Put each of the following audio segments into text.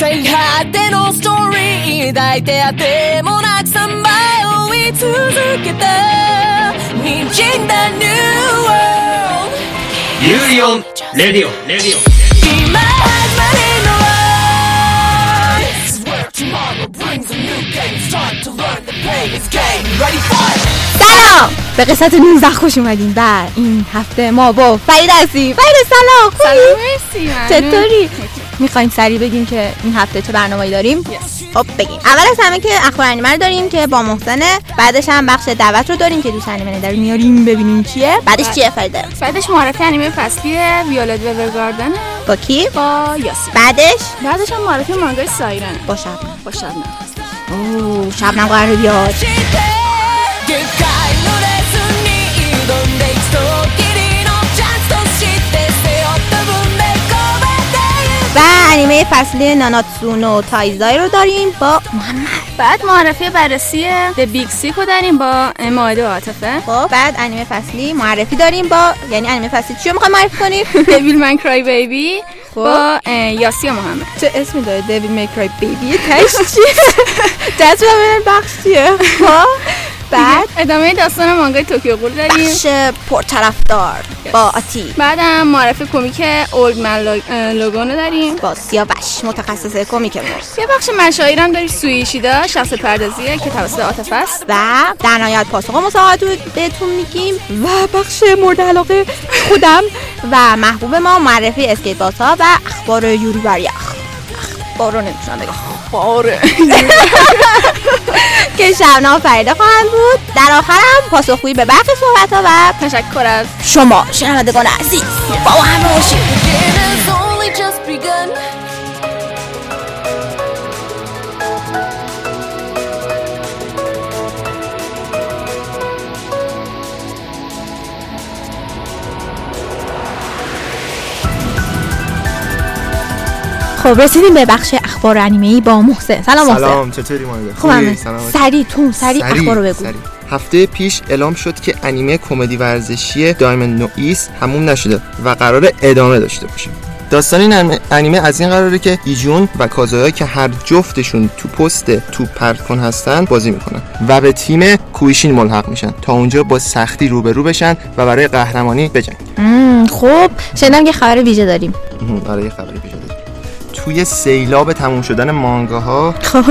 最果てのストーリー抱いてあてもなくさまよい続けた滲んだ New World ユーリオンレディオレディオ今始まりの Life Where tomorrow brings a new game Start to learn the pain is game Ready for it سلام به قسمت 19 خوش اومدین و این هفته ما با فرید هستیم فرید سلام سلام خوبی؟ مرسی ممنون. چطوری؟ می‌خوایم سریع بگیم که این هفته چه برنامه‌ای داریم؟ خب بگیم. اول از همه که اخبار انیمه رو داریم که با محسنه بعدش هم بخش دعوت رو داریم که دوست انیمه در میاریم ببینیم چیه. بعدش چیه فریده بعدش معرفی انیمه فصلی ویولت وورگاردن با کی؟ با یاسی. بعدش؟ بعدش هم معرفی مانگای سایرن. با شبنم. با شبنم. اوه قراره بیاد. و انیمه فصلی ناناتسونو تایزای رو داریم با محمد. بعد معرفی بررسی به بیگ سیکو داریم با ماهده و عاطفه. خب بعد انیمه فصلی معرفی داریم با یعنی انیمه فصلی چی رو می‌خوایم معرفی کنیم؟ دیویل من کرای بیبی با یاسی و محمد. چه اسمی داره؟ دیوید میکرای بیبی تش چیه؟ بخش چیه. خب. بعد؟ ادامه داستان مانگای توکیو گول داریم. بخش پرطرفدار با آتی. بعدم معرفی کمیک اولد من لوگ- اه، لوگون رو داریم. با سیاوش متخصص کمیک یه بخش مشاهیر هم داریم. سویشیدا شخص پردازیه که توسط عاطفه است. و در نهایت پاسخ رو بهتون میگیم. و بخش مورد علاقه خودم و محبوب ما معرفی اسکیت باز ها و اخبار یوری بریخ اخبار رو نمی‌تونم بگم اخبار که شبنام فریده خواهند بود. در آخر هم پاسخگویی به برخی صحبت ها و تشکر از شما شنوندگان عزیز. با begun خب رسیدیم به بخش اخبار انیمه ای با محسن. سلام محسن. سلام چطوری مایده خوبم سریع تو سریع اخبار رو بگو. سریع. هفته پیش اعلام شد که انیمه کمدی ورزشی دایمن نوئیس تموم نشده و قرار ادامه داشته باشه. داستان این انیمه- از این قراره که ایجون و کازایا که هر جفتشون تو پست توپ پرت کن هستن بازی می‌کنن و به تیم کویشین ملحق میشن تا اونجا با سختی روبرو بشن و برای قهرمانی بجنگن. خب شنیدم که خبر ویژه داریم. آره یه پیش داریم. توی سیلاب تموم شدن مانگاها خب.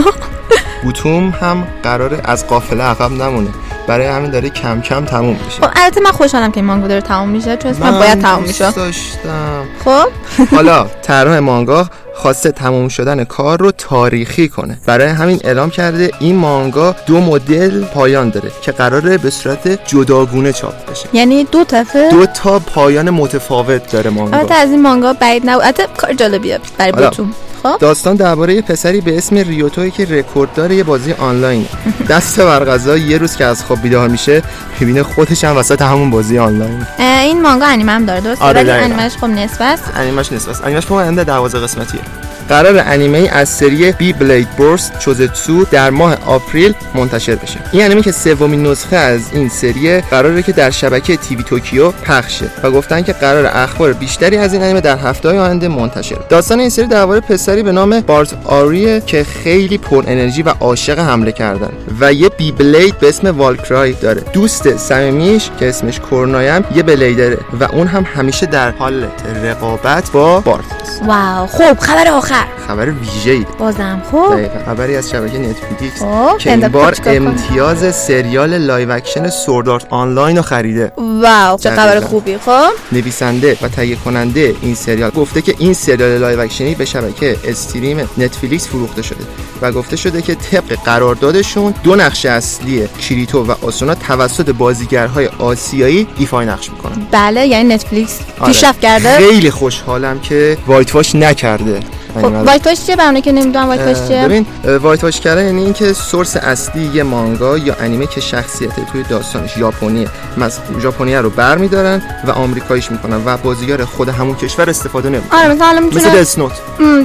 بوتوم هم قراره از قافله عقب نمونه. برای همین داره کم کم تموم میشه. خب البته من خوشحالم که این مانگا داره تمام میشه چون اسمم باید دوست میشه. داشتم. خب. حالا طراح مانگا خواسته تموم شدن کار رو تاریخی کنه. برای همین اعلام کرده این مانگا دو مدل پایان داره که قراره به صورت جداگونه چاپ بشه. یعنی دو طرفه دو تا پایان متفاوت داره البته مانگا از این مانگا بعید نبود. البته کار جالبیه برای. بوتون خب؟ داستان درباره یه پسری به اسم ریوتوی که رکورددار یه بازی آنلاین دست بر غذا یه روز که از خواب بیدار میشه می‌بینه خودش هم وسط همون بازی آنلاین این مانگا انیمه هم داره درسته؟ آره، ولی. انیمهش خب نصف است. انیمش نیست بس انیمش فوق انده 12 قسمتیه. قرار انیمه از سری Beyblade Burst Chouzetsu در ماه April منتشر بشه. این انیمه که سومین نسخه از این سریه قراره که در شبکه TV Tokyo پخشه و گفتن که قرار اخبار بیشتری از این انیمه در هفته آینده منتشر داستان این سری درباره پسری به نام بارت آریه که خیلی پر انرژی و عاشق حمله کردن و یه Beyblade به اسم والکرای داره. دوست صمیمیش که اسمش کورنایم یه blader ـه و اون هم همیشه در حال رقابت با بارت. wow خب خبر آخر. خبر. ویژه‌ای. بازم خب. خبری از شبکه نتفلیکس خب که این بار؟ امتیاز سریال live action Sword Art Online رو خریده. wow چه خبر. خوبی. خب. نویسنده و تهیه کننده این سریال گفته که این سریال live action ی به شبکه stream نتفلیکس فروخته شده و گفته شده که طبق قراردادشون دو نقش اصلی کریتو و آسونا توسط بازیگرهای آسیایی ایفای نقش می‌کنن. بله یعنی نتفلیکس آره. پیشرفت کرده. خیلی خوشحالم که whitewash نکرده. خب. white wash چیه برای که نمی‌دونم whitewash چیه ببین whitewash کردن یعنی اینکه source اصلی یه مانگا یا انیمه که شخصیت توی داستانش ژاپنیه. مز ژاپنیه رو برمیدارن و آمریکاییش می‌کنن و بازیگر خود همون کشور استفاده نمی‌کنن. آره مثلا حالا مثل می‌تونه دس نوت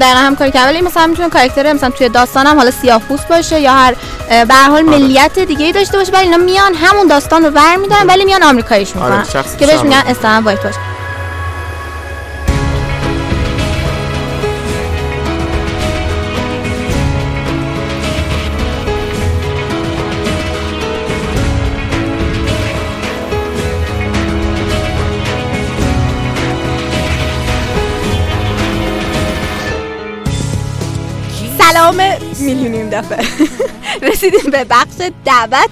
دقیقا هم کاری کرد ولی مثلا می‌تونه کاراکتر مثلا توی داستانم حالا سیاه پوست باشه یا هر به هر حال آره. ملیت دیگه ای داشته باشه ولی اینا میان همون داستان رو برمیدارن ولی میان آمریکاییش می‌کنن. آره، شخص- که بهش. میگن اصطلاحا وایت واش سلام میلیونیم دفعه. رسیدیم به بخش دعوت.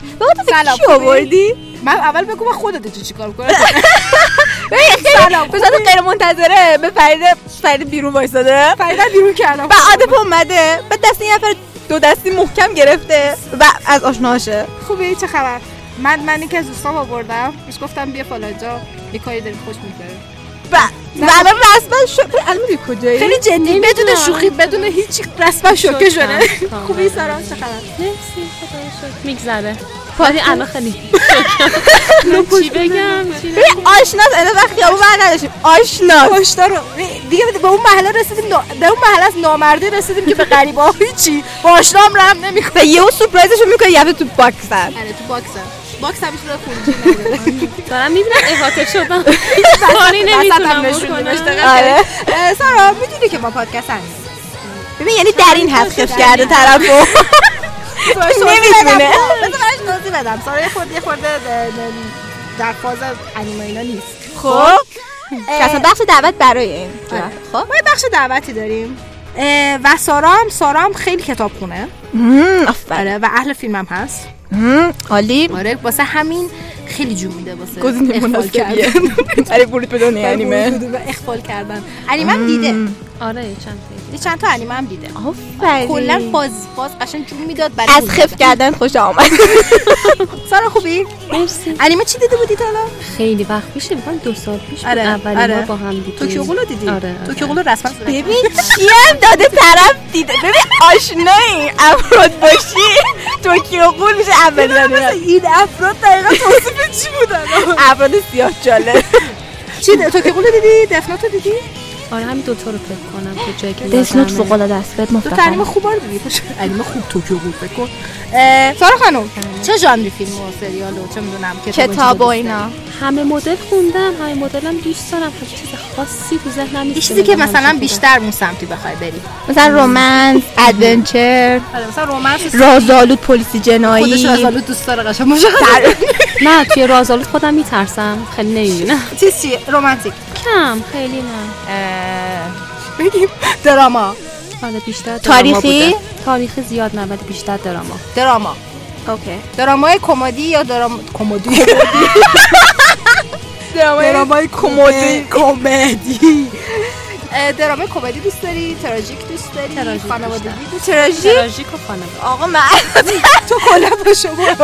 سلام، کی؟ آوردی؟ من اول بگو من خودت چه چیکار کنم؟ به صورت غیر منتظره به فرید فرید بیرون وایساده. فریدا بیرون کردم و عاطف اومده. به دست این نفر دو دستی محکم گرفته و از آشناشه خوبی؟ چه خبر؟ من من یکی از دوستام آوردم. بهش گفتم بیا فلان جا یه کاری داریم خوش میگذره. الان رسما ببین الان می‌دونی کجایی؟ خیلی جدی بدون شوخی بدون هیچ رسما شوکه شده. خوبی سارا چه خبر؟ مرسی خدا میگذره. ولی الان خیلی. چی بگم؟ چی بگم؟ ببین آشناس این وقت خیابون بر نداشتیم آشناس. هشدار رو دیگه به اون محله رسیدیم. به اون محله از نامردی رسیدیم که به غریبه ها هیچی. با آشنام رم نمی‌کنه. یهو سورپرایزشو می‌کنه یه تو باکسن آره تو باکس باکس همیشه رو خروجی نداره دارم می‌بینم احاطه شدم. کاری نمی‌تونم بکنم. آره. سارا می‌دونی که ما پادکست هستیم. ببین یعنی در این حد خف کرده طرفو نمی‌تونه بذار براش توضیح بدم. سارا یه خورده یه خورده در فاز انیمه اینا نیست. خب؟ که اصلا بخش دعوت برای این. آره. خب؟ ما یه بخش دعوتی داریم. و سارا هم سارا هم خیلی کتاب خونه آره و اهل فیلم هم هست. عالی. آره واسه همین خیلی جون میده واسه گزینه مناسبیه. برای ورود به دنیای انیمه. اغفال کردن. انیمه دیده. آره چند تا یه چند تا انیمه هم دیده آفرین. کلا باز باز قشنگ جون می‌داد برای اغفال. کردن خوش آمد. سارا خوبی؟ مرسی. انیمه چی دیده بودی تا حالا خیلی وقت میشه بکنم دو سال پیش آره، اولین آره. بار با هم دیدیم توکیو غولو دیدی آره، آره. توکیو غولو رسما ببین چی هم داده طرف دیده. ببین آشنایی. افراد باشی. توکیو غول میشه اولین این افراد دقیقا توصیف چی بودن؟ افراد سیاه جاله چی توکیو غولو دیدی؟ دث نوتو دیدی؟ آره همین دوتا رو فکر کنم تو جایی که دث نوت یادمه. فوق العاده است بهت مفتخرم. انیمه خوب رو دیدی انیمه خوب توکیو غول فکر کن. سارا خانم چه ژانری فیلم و سریال و چه می‌دونم کتاب و اینا. همه مدل خوندم همه مدلم دوست دارم. هیچ چیز خاصی تو ذهنم نیست. چیزی که مثلا بیشتر اون سمتی بخوای بری. مثلا romance adventure. آره مثلا romance رازآلود پلیسی خودش جنایی رازآلود دوست داره قشنگ نه توی رازآلود خودم میترسم. خیلی نمی‌بینم. چیز چی رومانتیک. کم خیلی نه. بگیم دراما. آره بیشتر دراما تاریخی؟ بوده. تاریخی زیاد نه ولی بیشتر دراما. دراما. اوکی. درامای کمدی یا درام کمدی؟ درامای کمدی. کمدی. درامای کمدی دوست داری؟ تراژیک دوست داری؟ تراژیک خانوادگی دوست تراژیک؟ تراژیک و خانواده آقا من تو کلا به شما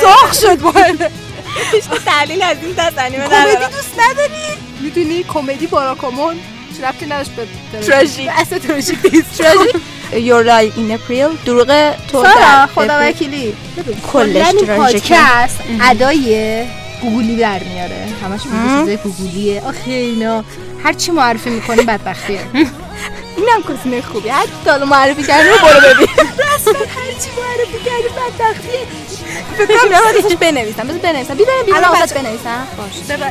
ساخ شد باید هیچ تحلیل از این دست انیمه کمدی ندارم دوست نداری؟ می‌دونی کمدی باراکامون چه ربطی نداشت به تراژیک. اصلا تراژیک نیست. تراژیک Your Lie in April. دروغ تو سارا خدا. وکیلی. کلش کلا این تراژیکه. پادکست ادای گوگلی در میاره. همش میگه چیزای گوگلیه آخه اینا هر چی معرفی می‌کنیم بدبختیه اینم گزینه خوبی. هر سال معرفی کردی رو برو ببین. اصلا هر چی معرفی کردیم بدبختیه فکر کنم میرم واسش بنویسم. بذار بنویسم. بیبرم بیرون الان واسش بچه- بنویسم. ببر.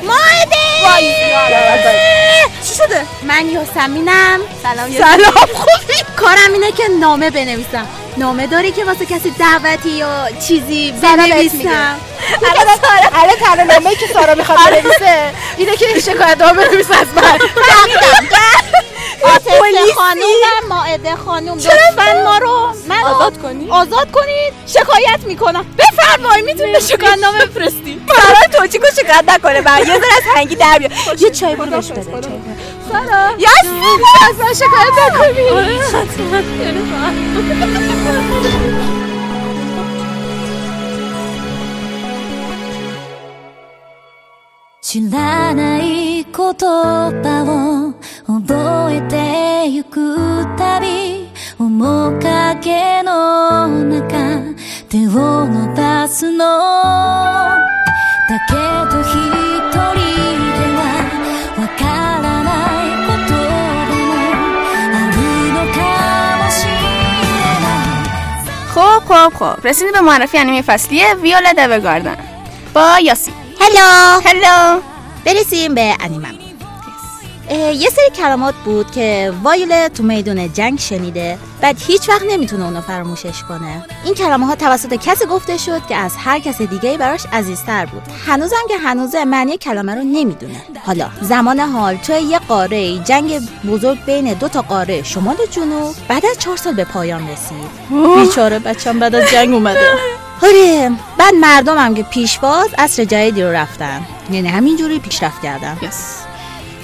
چی شده؟ من یاسمینم. سلام سلام. خوبی کارم اینه که نامه بنویسم. نامه داری که واسه کسی دعوتی یا چیزی بنویسم. الان تنها نامه‌ای که سارا می‌خواد بنویسه اینه که شکایت نامه بنویس از من آتش خانوم و ماعده خانوم لطفا ما رو من آزاد کنی آزاد کنید شکایت میکنم بفرمایید میتونید به شکایت نامه بفرستی سارا توچی کو شکایت نکنه و یه ذره از هنگی در بیاد یه چای برو بهش بده چای سارا یاسی از من شکایت نکنی「知らない言 葉を覚えてゆくたび」「面影の中手を伸ばすの」「だけど一人ではわからないこともあるのかもしれない」 خب خب خب رسیدیم به معرفی انیمه فصلی ویولا دوگاردن با یاسی هلو هلو برسیم به انیمم. اه، یه سری کلمات بود که وایولت تو میدون جنگ شنیده بعد هیچ وقت نمی‌تونه اونو فراموشش کنه. این کلمه ها توسط کسی گفته شد که از هر کس دیگه براش عزیزتر بود. هنوزم که هنوزه معنی کلمه رو نمی‌دونه. حالا زمان حال توی یه قاره جنگ بزرگ بین دو تا قاره شمال و جنوب بعد از چهار سال به پایان رسید. بیچاره بچم بعد از جنگ اومده. آره بعد مردم هم که پیشواز اصر جدیدی رو رفتن. یعنی همینجوری پیشرفت کردن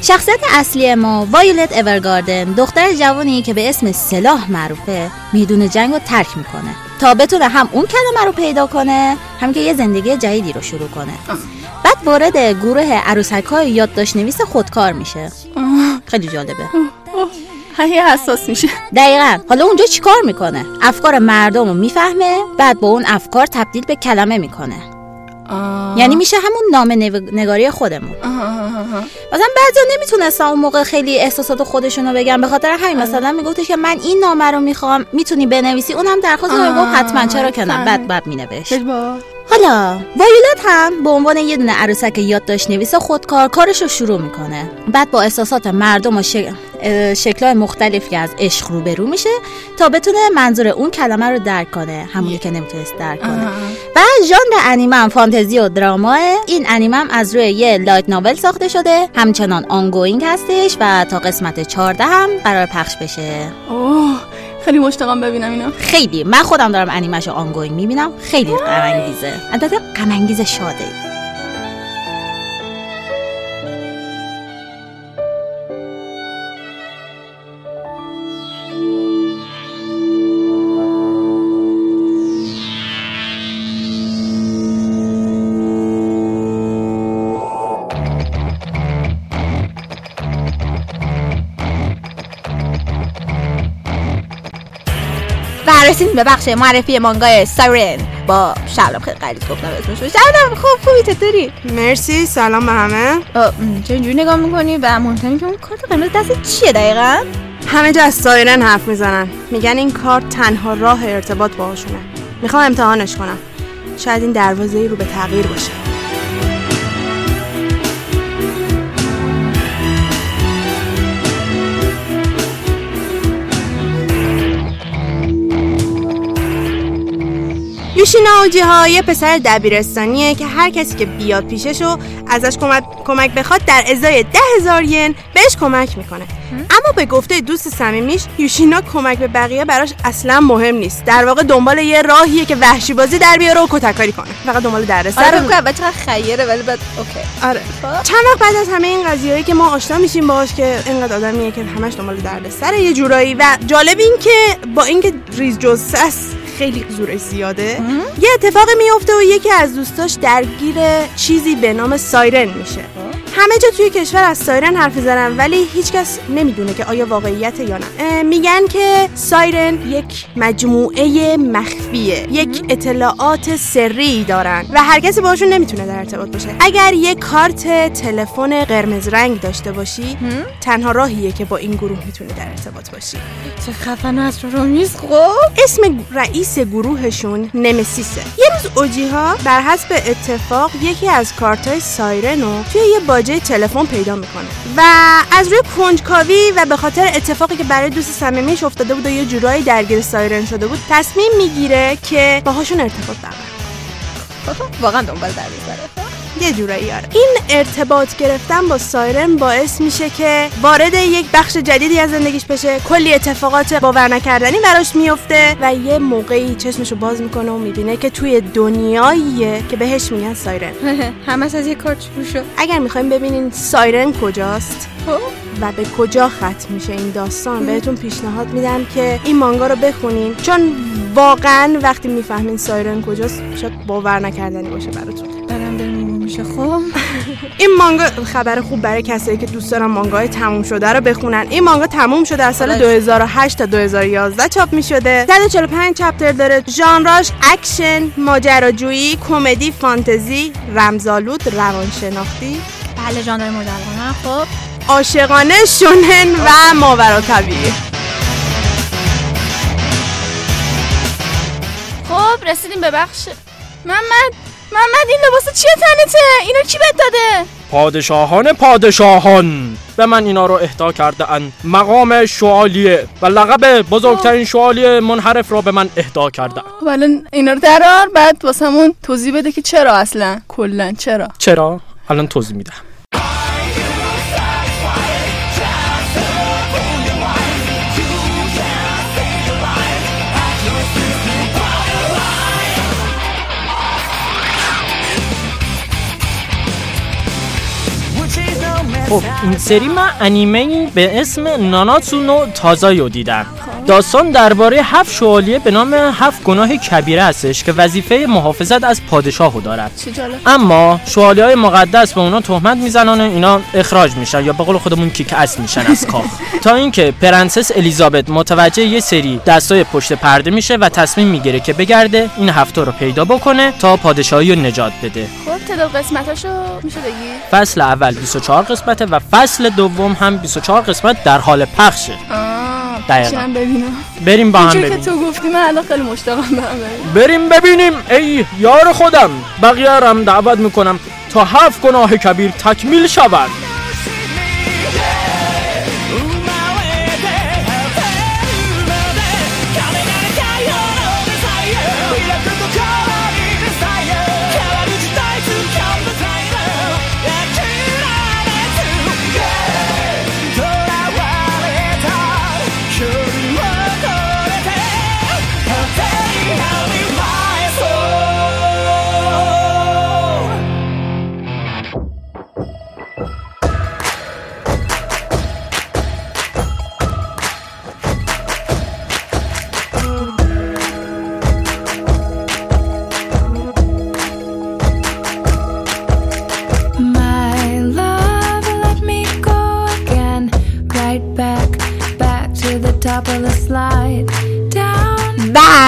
شخصیت اصلی ما وایولت اورگاردن دختر جوانی که به اسم سلاح معروفه میدون جنگ رو ترک می‌کنه. تا بتونه هم اون کلمه رو پیدا کنه هم که یه زندگی جدیدی رو شروع کنه. بعد وارد گروه عروسک های یادداشت نویس خودکار میشه. خیلی جالبه. خیلی حساس میشه. دقیقا. حالا اونجا چیکار می‌کنه؟ افکار مردم رو می‌فهمه بعد با اون افکار تبدیل به کلمه می‌کنه. یعنی میشه همون نامه نو- نگاری خودمون. مثلا بعضیا نمی‌تونستن اون موقع خیلی احساسات خودشون رو بگن. به خاطر همین مثلا میگفتش که من این نامه رو می‌خوام می‌تونی بنویسی؟ اونم درخواست رو حتما چرا که نه بعد بعد مینوشت. حالا وایولت هم به عنوان یه دونه عروسک یادداشت نویس خودکار کارش رو شروع می‌کنه. بعد با احساسات مردم و شک... اه، شکلهای مختلفی از عشق روبرو میشه تا بتونه منظور اون کلمه رو درک کنه همونی که نمی‌تونست درک کنه. و ژانر انیمه هم فانتزی و دراماه. این انیمه هم از روی یه light novel ساخته شده همچنان ongoing هستش و تا قسمت 14 هم قرار پخش بشه. اوه خیلی مشتاقم ببینم اینو. خیلی. من خودم دارم انیمهشو آنگوینگ می‌بینم. خیلی غم انگیزه البته غم انگیز شاده. رسیدیم به بخش معرفی مانگای سایرن. با شبنم خیلی غلیظ گفتم اسمش رو. شبنم خوب خوبی چطوری؟ مرسی سلام به همه. چرا اینجوری نگاه می‌کنی؟ و مهمترین که اون کارت قرمز دست چیه دقیقا؟ همه جا از سایرن حرف می‌زنن. میگن این کار تنها راه ارتباط باهاشونه. می‌خوام امتحانش کنم. شاید این دروازه ای رو به تغییر باشه. یوشینا اوجیها یه پسر دبیرستانیه که هر کسی که بیاد پیششو ازش کمک, کمک بخواد در ازای ده هزار ین بهش کمک می‌کنه. اما به گفته دوست صمیمیش یوشینا کمک به بقیه براش اصلا مهم نیست. در واقع دنبال یه راهیه که وحشی بازی در بیاره و کتککاری کنه. فقط دنبال آره رو- فکر کنم بچه خیره ولی بعد اوکی. آره. چند وقت بعد از همه این قضیه‌ای که ما آشنا میشیم باهاش که اینقدر آدمیه که همش دنبال دردسر یه جورایی و جالب این که با اینکه ریز است خیلی زورش زیاده. یه اتفاقی میفته و یکی از دوستاش درگیر چیزی به نام سایرن میشه. همه جا توی کشور از سایرن حرف زدن ولی هیچکس نمی‌دونه که آیا واقعیت یا نه. میگن که سایرن یک مجموعه مخفیه یک اطلاعات سری دارن و هر کسی باشون نمی‌تونه در ارتباط باشه. اگر یک کارت تلفن قرمز رنگ داشته باشی تنها راهیه که با این گروه می‌تونه در ارتباط باشی. چه خفن است رو میز خب؟ اسم رئیس گروهشون نمسیسه. یه روز اوجیها بر حسب اتفاق یکی از کارتای سایرن رو توی یه باجه تلفن پیدا می‌کنه. و از روی کنجکاوی و به خاطر اتفاقی که برای دوست صمیمیش افتاده بود و یه جورایی درگیر سایرن شده بود تصمیم می‌گیره که باهاشون ارتباط برقرار واقعا دنبال دردسره یه جورایی آره. این ارتباط گرفتن با سایرن باعث میشه که وارد یک بخش جدیدی از زندگیش بشه. کلی اتفاقات باور نکردنی براش میفته و یه موقعی چشمشو باز می‌کنه و می‌بینه که توی دنیاییه که بهش میگن سایرن. همش از یه کارت شد. اگر می‌خوایم ببینین سایرن کجاست خب و به کجا ختم میشه این داستان؟ بهتون پیشنهاد میدم که این مانگا رو بخونین. چون واقعا وقتی می‌فهمین سایرن کجاست شاید باور نکردنی باشه براتون. برم بریم میشه خب؟ این مانگا خبر خوب برای کسایی که دوست دارن مانگای تموم شده رو بخونن. این مانگا تموم شده از سال 2008 تا 2011 چاپ می شده 145 chapter داره. ژانراش اکشن ماجراجویی کمدی فانتزی رمزآلود روانشناختی. بله ژانر مورد خب. عاشقانه شونن و ماورا طبیعی خب رسیدیم به بخش محمد. محمد این لباس چیه تنته؟ اینو کی بهت داده؟ پادشاهان پادشاهان. به من اینا رو اهدا کرده اند مقام شوالیه و لقب بزرگترین شوالیه منحرف رو به من اهدا کرده خب الان اینا رو درار بعد واسمون توضیح بده که چرا اصلا کلا چرا؟ چرا؟ الان توضیح میدم. خب این سری من انیمه به اسم ناناتسو نو تازایو دیدم. داستان درباره هفت شوالیه به نام هفت گناه کبیره هستش که وظیفه محافظت از پادشاهو دارد اما شوالیه های مقدس به اونا تهمت می‌زنن و اینا اخراج میشن یا به قول خودمون kick ass میشن از کاخ. تا اینکه پرنسس الیزابت متوجه یه سری دستای پشت پرده میشه و تصمیم می‌گیره که بگرده این هفته رو پیدا بکنه تا پادشاهی رو نجات بده. خب تعداد قسمتاشو میشه بگی؟ فصل اول 24 قسمته و فصل دوم هم 24 قسمت در حال پخشه. دقیقاً. ببینم؟ بریم با هم اینجور که ببینیم. تو گفتی من الان خیلی مشتاقم بریم ببینیم. ای یار خودم بقیه هم دعوت می‌کنم تا هفت گناه کبیر تکمیل شود.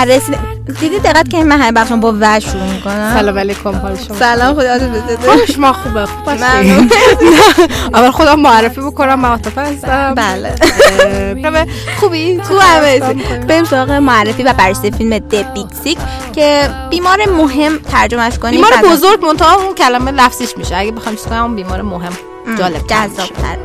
رسید دیدی دقت که من همه بخشم با و شروع می‌کنم؟ سلام علیکم حال شما سلام خدا خوش ما خوبه خوب. اول خودم معرفی بکنم من عاطفه هستم. بله. اه، خوبی؟ تو همه بریم سراغ معرفی و بررسی فیلم د بیگ سیک که بیمار مهم ترجمهش کنیم. بیمار بزرگ منتها اون کلمه لفظیش میشه. اگه بخوام چیز کنم اون بیمار مهم. جالب جذاب‌تر.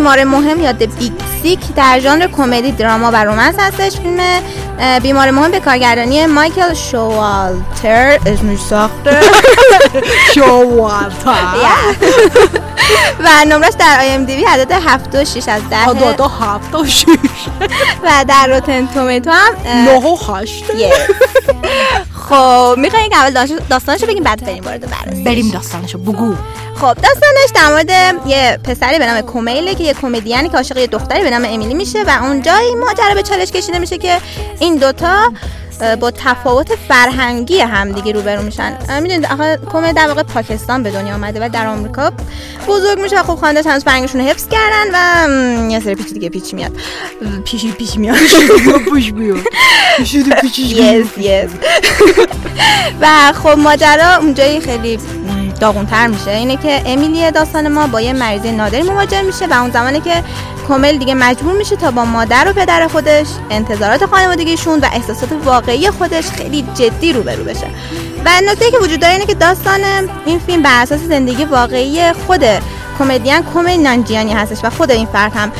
بیمار مهم یا Big Sick در ژانر کمدی دراما و romance هستش. فیلم بیمار مهم به کارگردانی مایکل شوالتر اسمش ساخته. شوالتر و نمرش در IMDb عدد 7 و 6 از 10 دو دو هفت و شیش و در Rotten Tomato هم اه، نه و هشت. Yes. خب می‌خوایم که اول داستانش- داستانشو بگیم بعد بریم وارد بررسی بریم داستانشو بگو. خب داستانش در مورد یه پسری به نام کومیله که یه کمدیانی که عاشق یه دختری به نام امیلی میشه و اونجا این ماجرا به چالش کشیده میشه که این دوتا با تفاوت فرهنگی همدیگه روبرو میشن. می‌دونید آخه کومه در واقع پاکستان به دنیا آمده و در آمریکا بزرگ میشه. و خب خاندش هنوز فرهنگشون رو حفظ کردن و یه سری پیچ دیگه پیچ میاد. پیشی پیش میاد. پوش بیو. yes, yes. و خب ماجرا اونجایی خیلی داغونتر میشه. اینه که امیلی داستان ما با یه مریضه نادری مواجه میشه و اون زمانی که کامل دیگه مجبور میشه تا با مادر و پدر خودش انتظارات خانوادگیشون و احساسات واقعی خودش خیلی جدی روبرو بشه. و نکته که وجود داره اینه که داستان این فیلم بر اساس زندگی واقعی خود کمدین کومل نانجیانی هستش و خود این فرد هم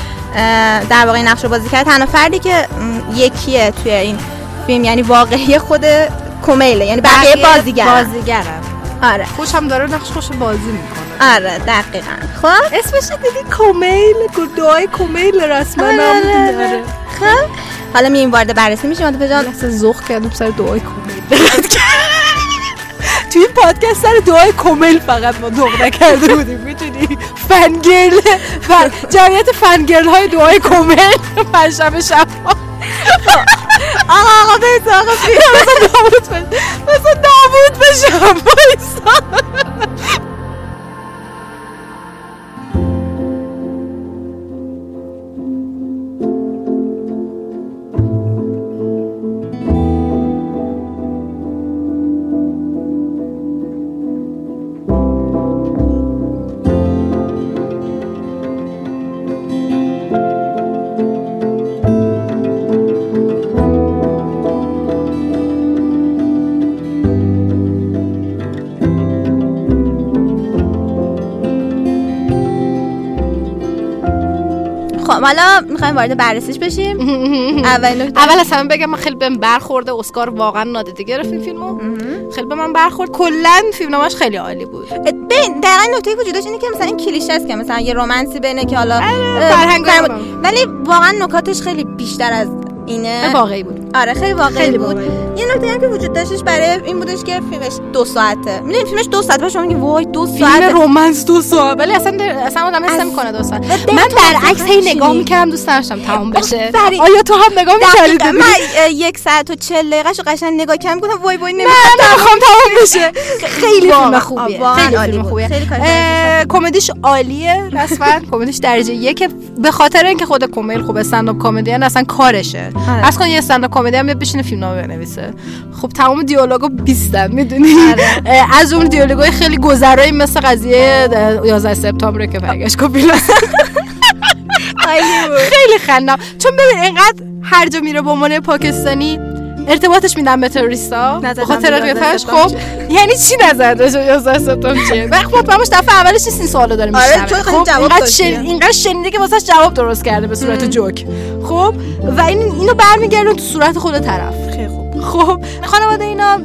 در واقع نقش رو بازی کرد. تنها فردی که یکیه توی این فیلم یعنی واقعی خود کومیله یعنی بقیه بازیگر بازیگرم آره. خوش هم داره نقش خوش بازی می‌کنه. آره دقیقا. خب؟ اسمش دیدی؟ کومیل دعای کومیل رسما آره، نام آره، داره آره. خب؟ حالا میریم وارد بررسی میشیم. عاطفه جان. لحظه زخ کردم سر دعای کومیل. توی این پادکست سر دعای کومیل فقط ما دق نکرده بودیم می‌تونی فنگرل فن... جمعیت فنگرل های دعای کومیل. پنجشنبه شب. آقا آقا بریم سراغ فیلم مثلا نابود بش- مثلا نابود بشم. حالا می‌خوایم وارد بررسیش بشیم. اول نکته. اول از همه بگم من خیلی بهم برخورده اسکار واقعا نادیده گرفت این فیلمو خیلی به من برخورد. کلا فیلمنامه‌اش خیلی عالی بود. ببین دقیقا نکته وجود داشت اینه که مثلا این کلیشه است که مثلا یه رومنسی بینه که حالا فرهنگ. ولی واقعا نکاتش خیلی بیشتر از اینه. واقعی بود. آره خیلی واقعی خیلی بود. یه نکته هم که وجود داشتش برای این بودش که فیلمش دو ساعته. می‌دونی فیلمش دو ساعت باشه میگی وای دو فیلم ساعت رومنس دو ساعت. ولی اصلا اصلا آدم حس نمی‌کنه دو ساعت. من برعکس هی نگاه می‌کردم دوست داشتم تمام بشه. آیا تو هم نگاه می‌کردی. من یک ساعت و چل دقیقه شو قشنگ نگاه کردم گفتم وای وای نمی‌خوام تمام بشه. خیلی فیلم. خوبیه. خیلی فیلم. خوبیه. کمدیش عالیه رسما. کمدیش درجه یک به خاطر اینکه خود کمیل خوب استنداپ کمدین اصلا کارشه. آره. از کن یه استنداپ کمدی هم بشینه فیلمنامه بنویسه. خب تمام دیالوگا 20 می‌دونی؟ آره. از اون دیالوگای خیلی گذرایی مثل قضیه اه، 11 سپتامبر که برگشت کپیلا خیلی خندم. چون ببین اینقدر هر جا میره به عنوان پاکستانی ارتباطش میدن به تروریستا؟ به خاطر به قیافش 11 خب یعنی چی نظر داشت 11 سپتامبر چیه وقت مطمئنش دفعه اولش نیست این سوالو داره آره، میشنوه چون خیلی خب جواب اینقدر. شن... اینقدر شنیده که واسش جواب درست کرده به صورت جوک. خب و این اینو برمیگردون تو صورت خود طرف. خیلی خوب. خب خانواده اینا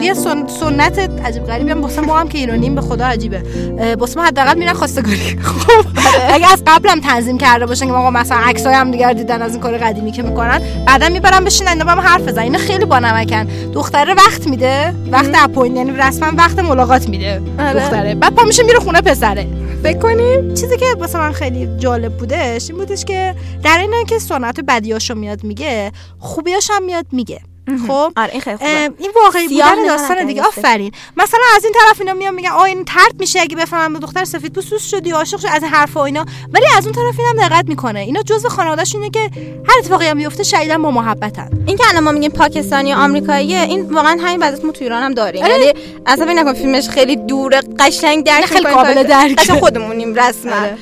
یه سن... سنت عجیب غریبی هم واسه ما هم که ایرانیم به خدا عجیبه. اه، واسه ما حداقل میرن خواستگاری. خب اگه از قبلم تنظیم کرده باشن که آقا مثلا عکسای هم دیگر دیدن از این کار قدیمی که می‌کنن بعدا می‌برن بشینن اینا با هم حرف بزنن. اینا خیلی بانمکن دختره وقت میده وقت اپوین یعنی رسما وقت ملاقات میده آره. دختره. بعد پا میشه میره خونه پسره. فکر کنیم چیزی که واسه من خیلی جالب بودش این بودش که در این که سنت بدیاشو میاد میگه خوبیاش هم میاد میگه. خب؟ آره این خیلی خوبه. این واقعی بودن داستان دیگه. آفرین. مثلا از این طرف اینا میان میگن آ این ترد میشه اگه بفهمم به دختر سفید. پوست شدی عاشق شدی از این حرفا و اینا. ولی از اون طرف اینم دقت می‌کنه. اینا جزء خانواده‌شون اینه که هر اتفاقی هم بیفته شدیدا با محبتن. این که الان ما میگیم پاکستانی یا آمریکاییه این واقعا همین وضعیت ما تو ایران هم داریم. آره. یعنی اصلا نکن فیلمش خیلی دوره قشنگ درک خیلی قابل. قشنگ خودمونیم رسما. آره.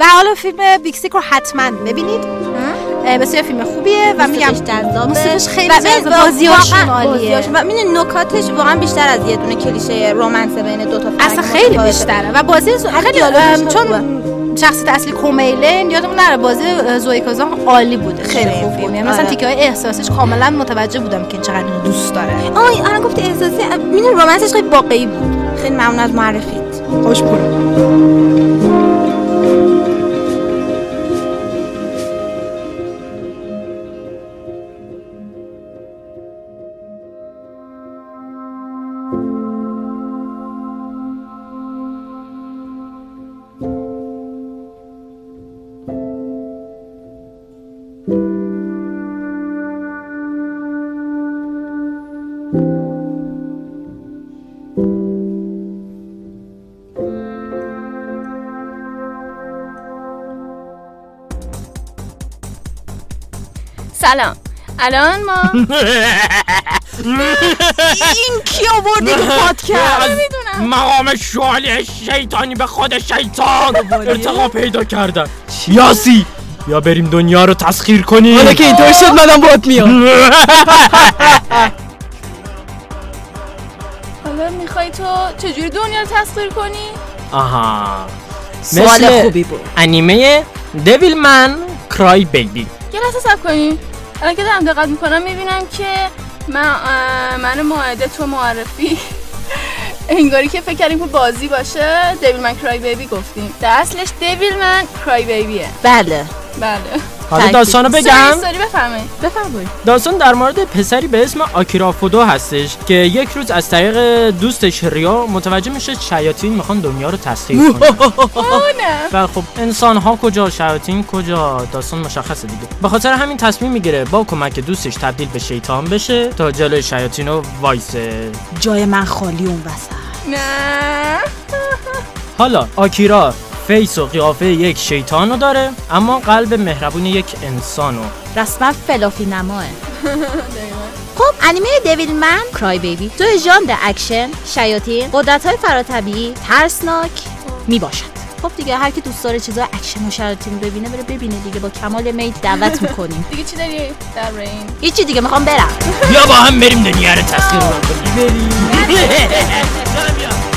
و حالا فیلم بیکسیک رو حتما ببینید. بسیار فیلم خوبیه و میگم موسیقیش خیلی و بازیاشون عالیه. و می‌دونی نکاتش واقعا بیشتر از یه دونه کلیشه رومنس بین دو تا اصلا خیلی. بیشتره و بازی خیلی چون شخصیت اصلی کومیلن یادمون نره بازی زوی کازان عالی بوده خیلی خوب بود. یعنی مثلا آره. تیکه های احساسیش کاملا متوجه بودم که چقدر اینو دوست داره. آی الان گفتی احساسی می‌دونی رومنسش خیلی واقعی بود. خیلی ممنون از معرفیت. خوش بود سلام. الان ما این کی آورده که پادکست؟ مقام شعالی شیطانی به خود شیطان ارتقا پیدا کردن. یاسی یا بریم دنیا رو تسخیر کنیم. حالا که اینطور شد منم باید میام. حالا می‌خوای تو چجوری دنیا رو تسخیر کنی؟ آها. سوال خوبی بود. انیمه دیویل من کرای بیبی یه لحظه سب کنی. الان که دارم دقت می‌کنم می‌بینم که من من معاهده تو معرفی. انگاری که فکر کردیم که بازی باشه دیویل من کرای بیبی گفتیم. در اصلش دیویل من کرای بیبیه بله. بله. حالا داستانو بگم. سری بفرمایید. بفرمایید. داستان در مورد پسری به اسم آکیرا فودو هستش که یک روز از طریق دوستش ریا متوجه میشه شیاطین می‌خوان دنیا رو تسخیر کنن و خب انسان ها کجا شیاطین کجا؟ داستان مشخصه دیگه. به خاطر همین تصمیم می‌گیره با کمک دوستش تبدیل به شیطان بشه تا جلوی شیاطین رو وایسه. جای من خالی اون وسط. نه. حالا آکیرا face و قیافه یک شیطان رو داره اما قلب مهربون یک انسانو رسما fluffy نماه. خب انیمه دیویل من کرای بیبی. تو ژانر اکشن شیاطین قدرت های فراطبیعی ترسناک می باشد خب دیگه هر کی دوست داره چیزا اکشن و شیاطین ببینه بره ببینه دیگه. با کمال میل دعوت می‌کنیم. دیگه چی داری؟ در رین هیچی دیگه می‌خوام برم. بیا با هم بریم دنیا رو تسخیر کنیم. بریم.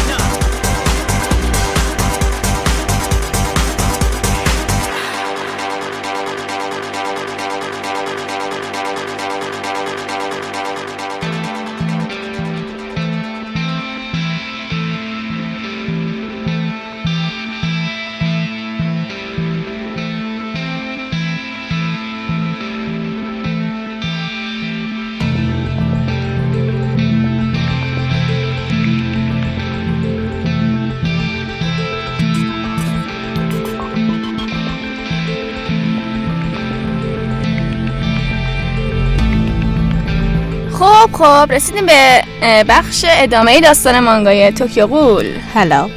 خب رسیدیم به بخش ادامه داستان مانگای توکیو قول هلو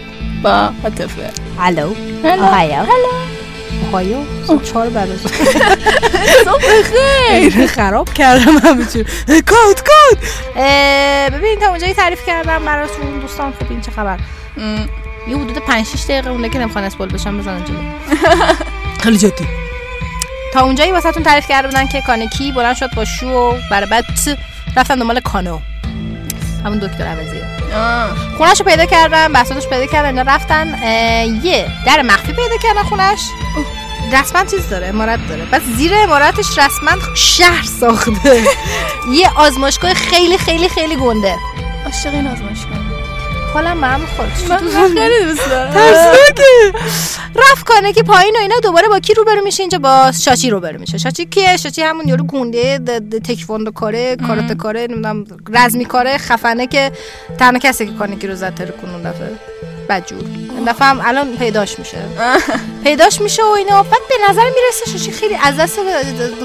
با عاطفه. هلو هلو. آهایو آهایو صبح چهار بعد از صبح بخیر. خراب کردم همه چی. کود کود. ببین تا اونجایی تعریف کردم براتون. دوستان خب این چه خبر؟ یه حدود 5 6 دقیقه اونده که نمی‌خوان اسپول بشن بزنن جلو. خیلی جدی. تا اونجایی واسهتون تعریف کرده بودن که کانکی بلند شد با شو و برای رفتن دنبال کانو. همون دکتر عوضیه. خونش رو پیدا کردن بساتش پیدا کردن اینا رفتن یه در مخفی پیدا کردن خونش رسما چیز داره امارت داره. بس زیر امارتش رسما شهر ساخته. یه آزمایشگاه خیلی خیلی خیلی گنده. عاشق این آزمایشگاه. حالم به هم خورد. من خیلی دوست دارم. رفت کنه که پایین و اینا دوباره با کی روبرو میشه؟ اینجا با شاچی روبرو میشه. شاچی کیه؟ شاچی همون یارو گونده تکواندو کاره کاراته کاره نمی‌دونم رزمی کاره خفنه که تنها کسی که کانکی رو زد ترکون اون دفعه. بدجور. این دفعه هم الان پیداش میشه. پیداش میشه و اینا. بعد به نظر می‌رسه شاچی خیلی از دست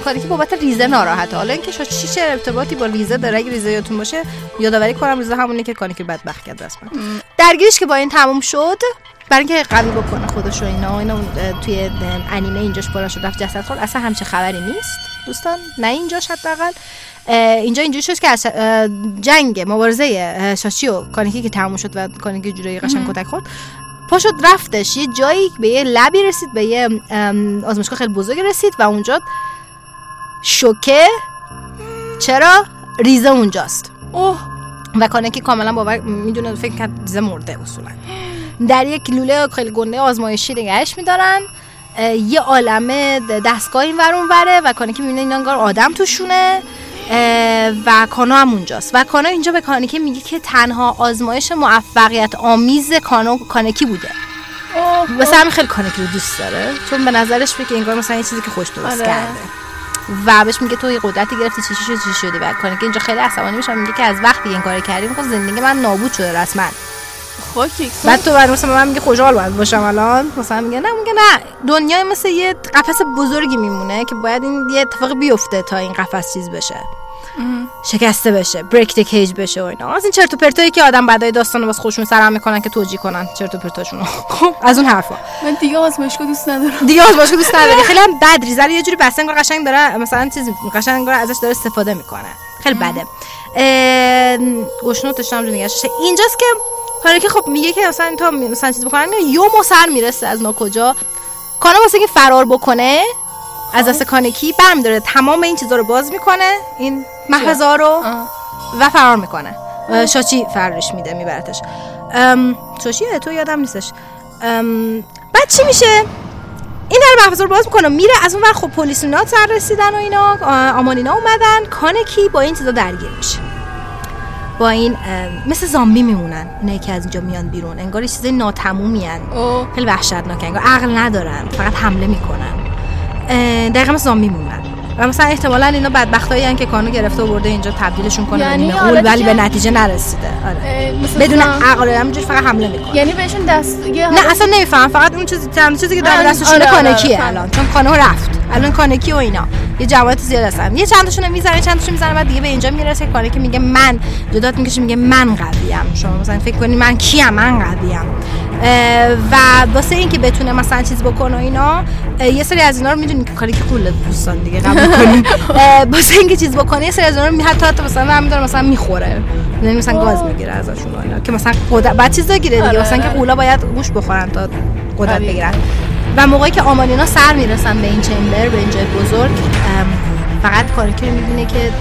کانکی بابت ریزه ناراحته. حالا اینکه شاچی چه ارتباطی با ریزه داره اگه ریزه یادتون باشه یادآوری کنم ریزه همونی که کانکی بدبخت کرد رسما درگیرش که با این تموم شد برای اینکه قوی بکنه خودش و اینا اینا توی انیمه اینجاش بلند شد رفت جسد خورد اصلا همچه خبری نیست. دوستان نه اینجاش حداقل اینجا اینجوری شد که از جنگ مبارزه اه، شاچی و کانیکی که تموم شد و کانیکی جورایی قشنگ کتک خورد. پا شد رفتش. یه جایی به یه لبی رسید به یه آزمایشگاه خیلی بزرگی رسید و اونجا شوکه. چرا؟ ریزه اونجاست. اوه. و کانکی کاملا باور می‌دونه فکر کرد ریزه مرده اصولا. در یک لوله خیلی گنده آزمایشی نگهش میدارن. یه عالمه دستگاه این ور وره و کانکی می‌بینه این انگار آدم توشونه و کانو هم اونجاست. و کانو اینجا به کانکی میگه که تنها آزمایش موفقیت آمیز کانو کانکی بوده. واسه همین خیلی کانکی رو دوست داره چون به نظرش فکر انگار مثلا یه چیزی که خوش درست آره. کرده. و بهش میگه تو یه قدرتی گرفتی چی شدی چی شدی. و کانکی اینجا خیلی عصبانی میشه میگه که از وقتی این کارو کردی میگه زندگی من نابود شده رسما. بعد تو برای مثلا من میگه خوشحال باید باشم الان. مثلا میگه نه میگه نه. دنیا مثل یه قفس بزرگی میمونه که باید این یه اتفاق بیفته تا این قفس چیز بشه. شکسته بشه بریک د کیج بشه و اینا. از این چرت و پرتایی که آدم بعدای داستانو واسه خودشون سرهم می‌کنن که توجیه کنن چرت و پرتاشونو خب از اون حرفا. من دیگه آزمایشگاه دوست ندارم. دیگه آزمایشگاه دوست نداره. خیلی هم بد ریزه یه جوری انگار قشنگ داره مثلا چیز قشنگ ازش داره استفاده می‌کنه. خیلی بده. گشنوتش هم داشته. اینجاست که حالا که خب میگه که مثلا تا مثلا چیز بکنن یومو سر می‌رسه از ناکجا. کانا واسه که فرار بکنه از دست کانکی برمیداره تمام این چیزا رو باز می‌کنه این ها رو آه. و فرار می‌کنه. شاچی فرارش میده میبرتش. ام، شاچیه تو یادم نیستش. بعد چی میشه؟ این در محفظه رو باز می‌کنه. میره از اون ور خب پلیس و سر رسیدن و اینا آمانینا اومدن. کانکی با این چیزا درگیر میشه. با این مثل زامبی میمونن اینایی که از اینجا میان بیرون انگار چیزای ناتمومی اوه خیلی وحشتناکه انگار عقل ندارن فقط حمله می‌کنن. دقیقا مثل زامبی میمونن. و مثلا احتمالا اینا بدبختایی که کانو گرفته و برده اینجا تبدیلشون کنه یعنی به ولی به نتیجه نرسیده. آره. بدون عقل همینجوری فقط حمله می‌کنه. یعنی بهشون دست نه اصلا نمیفهم. فقط اون چیزی تنها چیزی که در آره، دستشونه آره، آره، کانکیه فهمیدم. الان؟ چون کانو رفت. الان کانکی و اینا. یه جماعت زیاد هستن. یه چند تاشون می‌زنه چند تاشون می‌زنه بعد دیگه به اینجا می‌رسه. که کانکی میگه من جدات می‌کشه میگه من قویم. شما مثلا فکر کنی من کیم؟ من قویم. و واسه اینکه بتونه مثلا چیز بکنه و اینا یه سری از اینا رو می‌دونی که کاری که قول دوستان دیگه قبول واسه اینکه چیز بکنه یه سری از اینا رو حتی حتی مثلا هم میداره مثلا می‌خوره. یعنی مثلا گاز می‌گیره ازشون اینا که مثلا قدرت بعد چیز بگیره دیگه. آره، مثلا که آره. قولا باید گوش بخورن تا قدرت آره. بگیرن. و موقعی که آمانینا سر می‌رسن به این چمبر به این جای بزرگ فقط کارکی رو می‌بینه که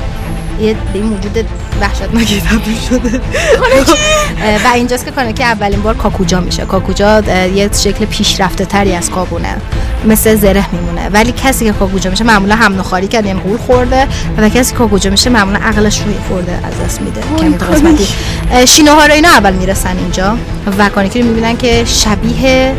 یه به این موجود وحشتناکی تبدیل شده. و اینجاست که کانکی اولین بار کاکوجا میشه. کاکوجا یه شکل پیشرفته تری از کابونه. مثل زره میمونه. ولی کسی که کاکوجا میشه معمولا هم نخاری کرده یعنی قول خورده و کسی که کاکوجا میشه معمولا عقلش روی خورده از دست میده. کمی قسمتی. شینوها رو اینا اول می‌رسن اینجا. و کانکی رو می‌بینن که شبیه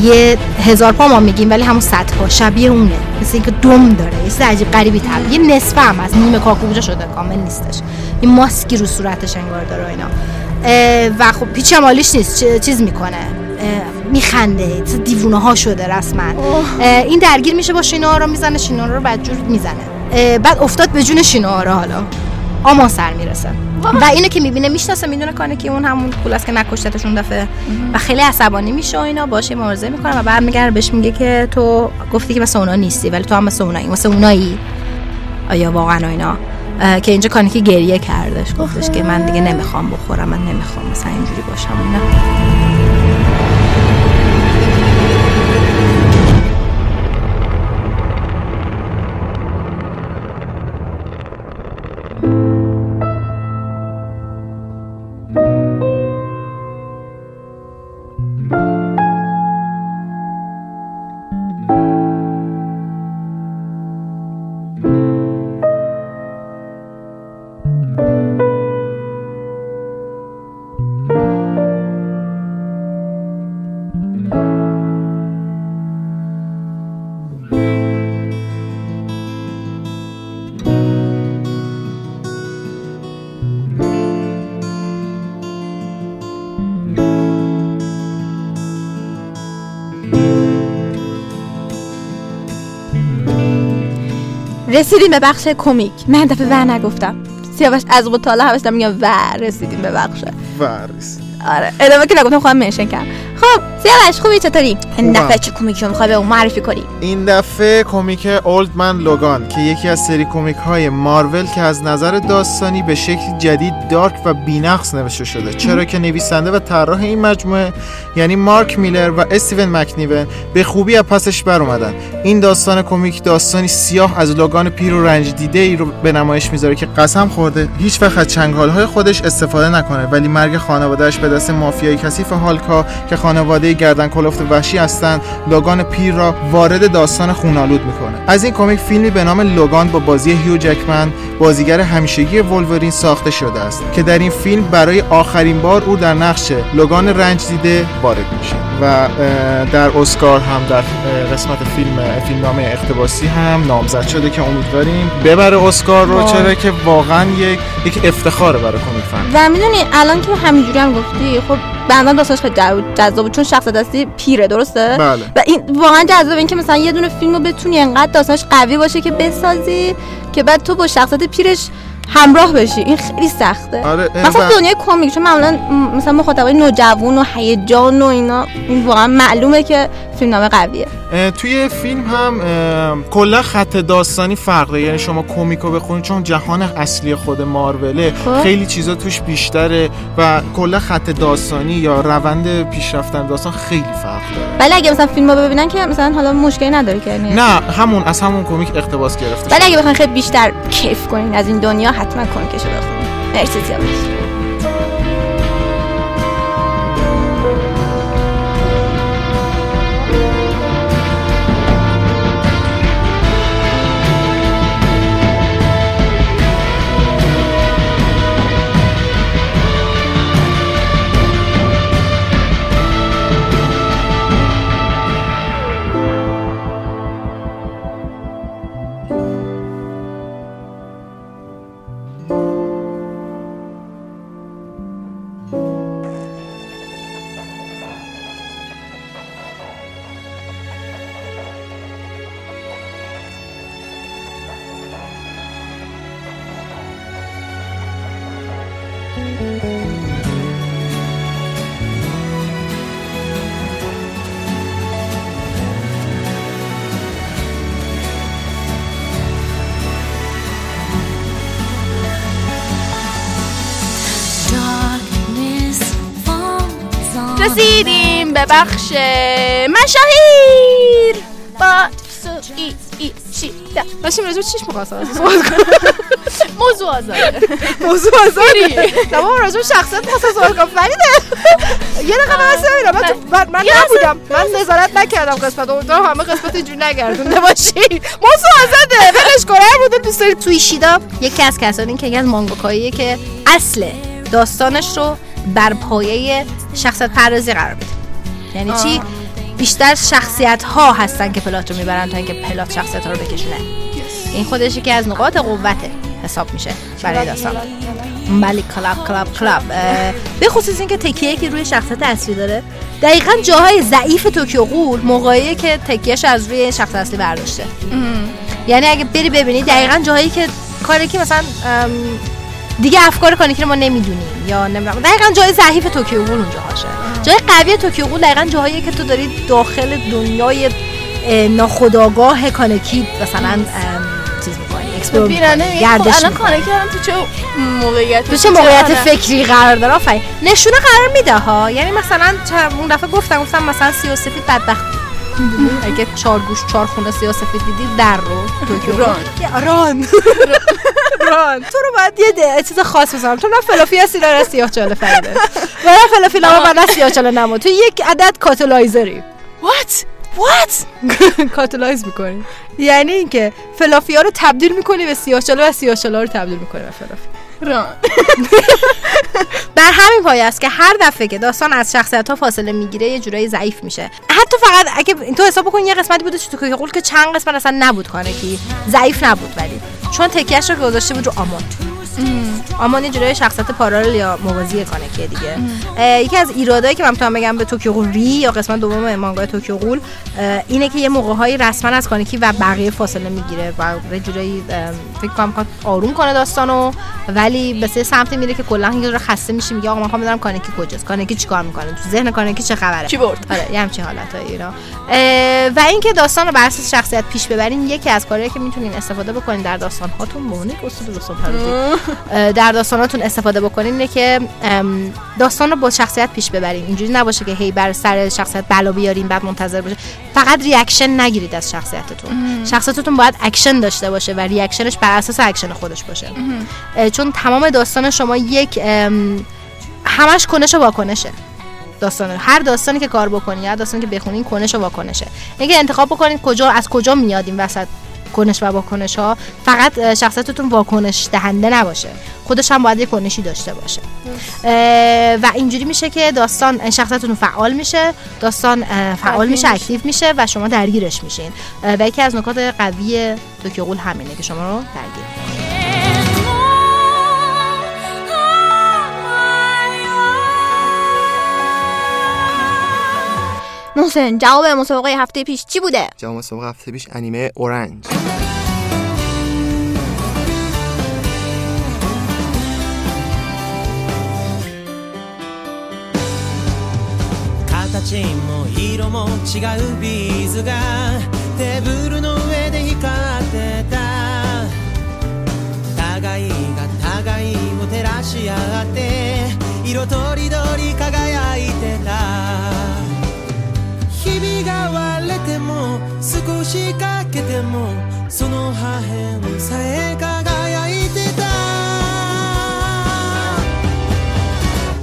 یه هزار پا ما میگیم ولی همون صد پا شبیه اونه. مثل اینکه دم داره یه چیز عجیب غریبی تر یه نصفه هم از نیمه کاکوجا شده کامل نیستش. یه ماسکی رو صورتش انگار داره و اینا. و خب پیچ هم حالیش نیست چیز می‌کنه. میخنده. دیوونه ها شده رسما. این درگیر میشه با شینوارا می‌زنه شینوارا رو بدجور می‌زنه. بعد افتاد به جون شینوارا حالا. آما سر می‌رسه. و اینو که می‌بینه می‌شناسه می‌دونه کانکی اون همون پول است که نکشتتشون دفعه. و خیلی عصبانی میشه و اینا باشه مبارزه می‌کنه و بعد میگه بهش میگه که تو گفتی که مثل اونا نیستی ولی تو هم مثل اونایی مثل اونایی. آیا واقعا اینا. که اینجا کانکی گریه کردش گفتش که من دیگه نمی‌خوام بخورم من نمی‌خوام مثلا اینجوری باشم اینا. رسیدیم به بخش کمیک. من دفعه و نگفتم. سیاوش از مطالعه همش میگم و رسیدیم به بخش. ورس آره ادامه که نگفتم خواهم منشن کردم. خب سیاوش خوبی چطوری؟ این دفعه چه کمیکی می‌خوای به اون معرفی کنی؟ این دفعه کمیک اولدمن لوگان که یکی از سری کمیک های مارول که از نظر داستانی به شکل جدید دارک و بینقص نوشته شده. چرا که نویسنده و طراح این مجموعه یعنی مارک میلر و استیون مکنیون به خوبی از پسش بر اومدن. این داستان کمیک داستانی سیاه از لوگان پیر و رنج دیده ای رو به نمایش می‌ذاره که قسم خورده هیچ وقت چنگال های خودش استفاده نکنه ولی مرگ خانوادهش به دست مافیای کثیف هالکا که خانواده گردن کلفت وحشی هستند لوگان پیر را وارد داستان خونالود می‌کنه از این کمیک فیلمی به نام لوگان با بازی هیو جکمن بازیگر همیشگی ولورین ساخته شده است که در این فیلم برای آخرین بار او در نقش لوگان رنج دیده وارد میشه و در اسکار هم در قسمت فیلم فیلمنامه اقتباسی هم نامزد شده که امیدواریم ببره اسکار رو. چرا که واقعا یک یک افتخاره برای کمیک فن و می‌دونی الان که همینجوری هم گفتی خب بنده داستانش خیلی جذاب چون شخص دستی پیره درسته؟ بله. و این واقعا جذاب این که مثلا یه دونه فیلم رو بتونی انقدر داستانش قوی باشه که بسازی که بعد تو با شخصیت پیرش همراه بشی. این خیلی سخته. آره مثلا و- دنیای کمیک چون معمولا مثلا مخاطبای نوجوان و هیجان و اینا این واقعا معلومه که فیلمنامه قویه. اه، توی فیلم هم کلا خط داستانی فرق داره یعنی شما کمیکو بخونید چون جهان اصلی خود ماروله خب. خیلی چیزا توش بیشتره و کلا خط داستانی یا روند پیشرفتن داستان خیلی فرق داره. ولی اگه مثلا فیلم رو ببینن که مثلا حالا مشکلی نداره که یعنی نه همون از همون کمیک اقتباس گرفته ولی. اگه بخواین خیلی بیشتر کیف کنین از این دنیا حتما کمیکشو بخونین. مرسی سیاوش بخش مشاهیر. با سو ای ای دا. داشتیم به چیش مقایسه موضوع آزاده. موضوع نه بابا راجع شخصیت پس از آرگام فریده. یه دقیقه من اصلا ببینم. من, تو- من, نبودم. من نظارت نکردم قسمت. امیدوارم همه قسمت اینجوری نگردونده باشی. موضوع آزاده. ولش کن. هر بوده دوست داری تویشیدا. یکی از کسانی که یکی از مانگاکاییه که اصل داستانش رو بر پایه شخصیت پردازی قرار میده. یعنی چی؟ بیشتر شخصیت ها هستن که plot رو می‌برن تا اینکه plot شخصیت ها رو بکشونه. این خودش که از نقاط قوته حساب میشه برای داستان. بله کلاب کلاب کلاب. به خصوص اینکه تکیه که روی شخصیت اصلی داره. دقیقا جاهای ضعیف توکیو غول موقعی که تکیهش از روی شخص اصلی برداشته. یعنی اگه بری ببینی دقیقا جاهایی که کاری که مثلا دیگه افکار کانیکی رو ما نمی‌دونیم یا نمی‌دونم. دقیقا جای ضعیف توکیو غول اونجا هاشه جای قوی توکیو غول دقیقا جاهایی که تو داری داخل دنیای اه، ناخودآگاه کانکی مثلا چیز می‌کنی خب گردش الان. کانه کردم تو چه موقعیت تو چه موقعیت فکری قرار داره آفرین. نشونه قرار میده ها. یعنی مثلا اون دفعه گفتم گفتم مثلا سیاسفید بدبخت؟ اگه چهار گوش چهار خونه سیاسفید دیدی در رو. توکیو ران. ران. ران تو رو باید یه ده- چیز خاص بزنم تو نه fluffy هستی نه سیاه چاله فریده و نه fluffy نه نه سیاه چاله نمو تو یک عدد catalyzer ی. What? What? catalyze می‌کنی. یعنی اینکه fluffy ها رو تبدیل می‌کنی به سیاه چاله و سیاه چاله رو تبدیل می‌کنی به fluffy. بر همین پایه است که هر دفعه که داستان از شخصیت ها فاصله می‌گیره یه جورایی ضعیف میشه. حتی فقط اگه تو حساب بکن یه قسمتی بوده توکیو غول که چند قسمت اصلا نبود کانکی ضعیف نبود ولی. چون تکیهش رو گذاشته بود رو آمان آمان یه جورایی شخصیت parallel یا موازی کانکیه دیگه. اه، یکی از ایرادایی که من می‌تونم بگم به توکیو غول ری یا قسمت دوم مانگای توکیو اه، اینه که یه موقع های رسما از کانکی و بقیه فاصله می‌گیره و یه جورایی اه، فکر کنم آروم کنه داستانو ولی به سه سمتی میره که کلا یه خسته میشه میگه آقا من می‌خوام بدونم کانکی کجاست کانکی چیکار می‌کنه؟ تو ذهن کانکی چه خبره؟ کی برد؟ آره یه همچین حالتایی اینا. و اینکه داستان رو بر اساس شخصیت پیش ببرین یکی از کارهایی که می‌تونین استفاده بکنین در داستان هاتون مونیک رسوم اه، در داستاناتون استفاده بکنین اینه که داستان رو با شخصیت پیش ببرین. اینجوری نباشه که هی بر سر شخصیت بلا بیارین بعد منتظر باشه. فقط reaction نگیرید از شخصیتتون. شخصیتتون باید اکشن داشته باشه و reaction ش بر اساس اکشن خودش باشه. چون تمام داستان شما یک همش کنش و واکنشه. داستان هر داستانی که کار بکنی هر داستانی که بخونین کنش و واکنشه. اینکه انتخاب بکنید کجا از کجا میاد این وسط. کنش و واکنش ها فقط شخصیتتون واکنش دهنده نباشه. خودش هم باید کنشی داشته باشه. و اینجوری میشه که داستان شخصیتتون فعال میشه داستان فعال میشه اکتیو میشه و شما درگیرش میشین. و یکی از نکات قوی توکیو غول همینه که شما رو درگیر モンセン、جواب مسابقه هفته پیش چی بوده؟ جام مسابقه هفته پیش انیمه اورنج 形も色も違うビーズがテーブルの上で光ってた互いが互いを照らし合って色とりどり輝いてた 日々が割れても少しかけてもその破片さえ輝いてた。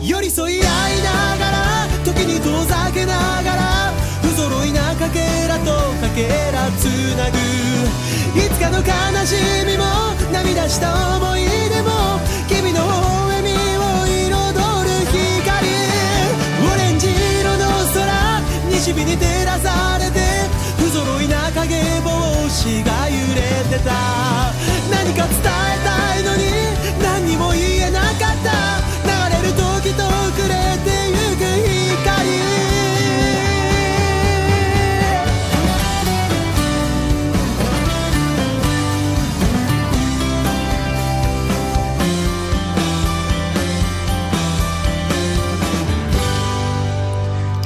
寄り添い合いながら時に遠ざけながら不揃いなかけらとかけらつなぐ。いつかの悲しみも涙した思い出も soledad.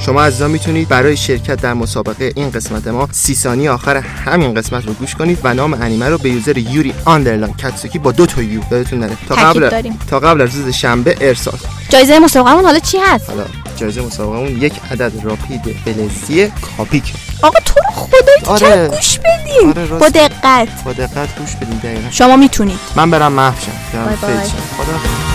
شما عزیزان می‌تونید برای شرکت در مسابقه این قسمت ما سی ثانیه آخر همین قسمت رو گوش کنید و نام انیمه رو به یوزر یوری آندرلاین کاتسوکی با دو تا یو یادتون نره تا قبل داریم. تا قبل از روز شنبه ارسال جایزه مسابقهمون حالا چی هست؟ حالا جایزه مسابقمون یک عدد راپید فلزی کاپیک آقا تو رو خدا آره. گوش بدیم آره،. با دقت با دقت گوش بدید دقیقا شما می‌تونید من برم محو شم. خدا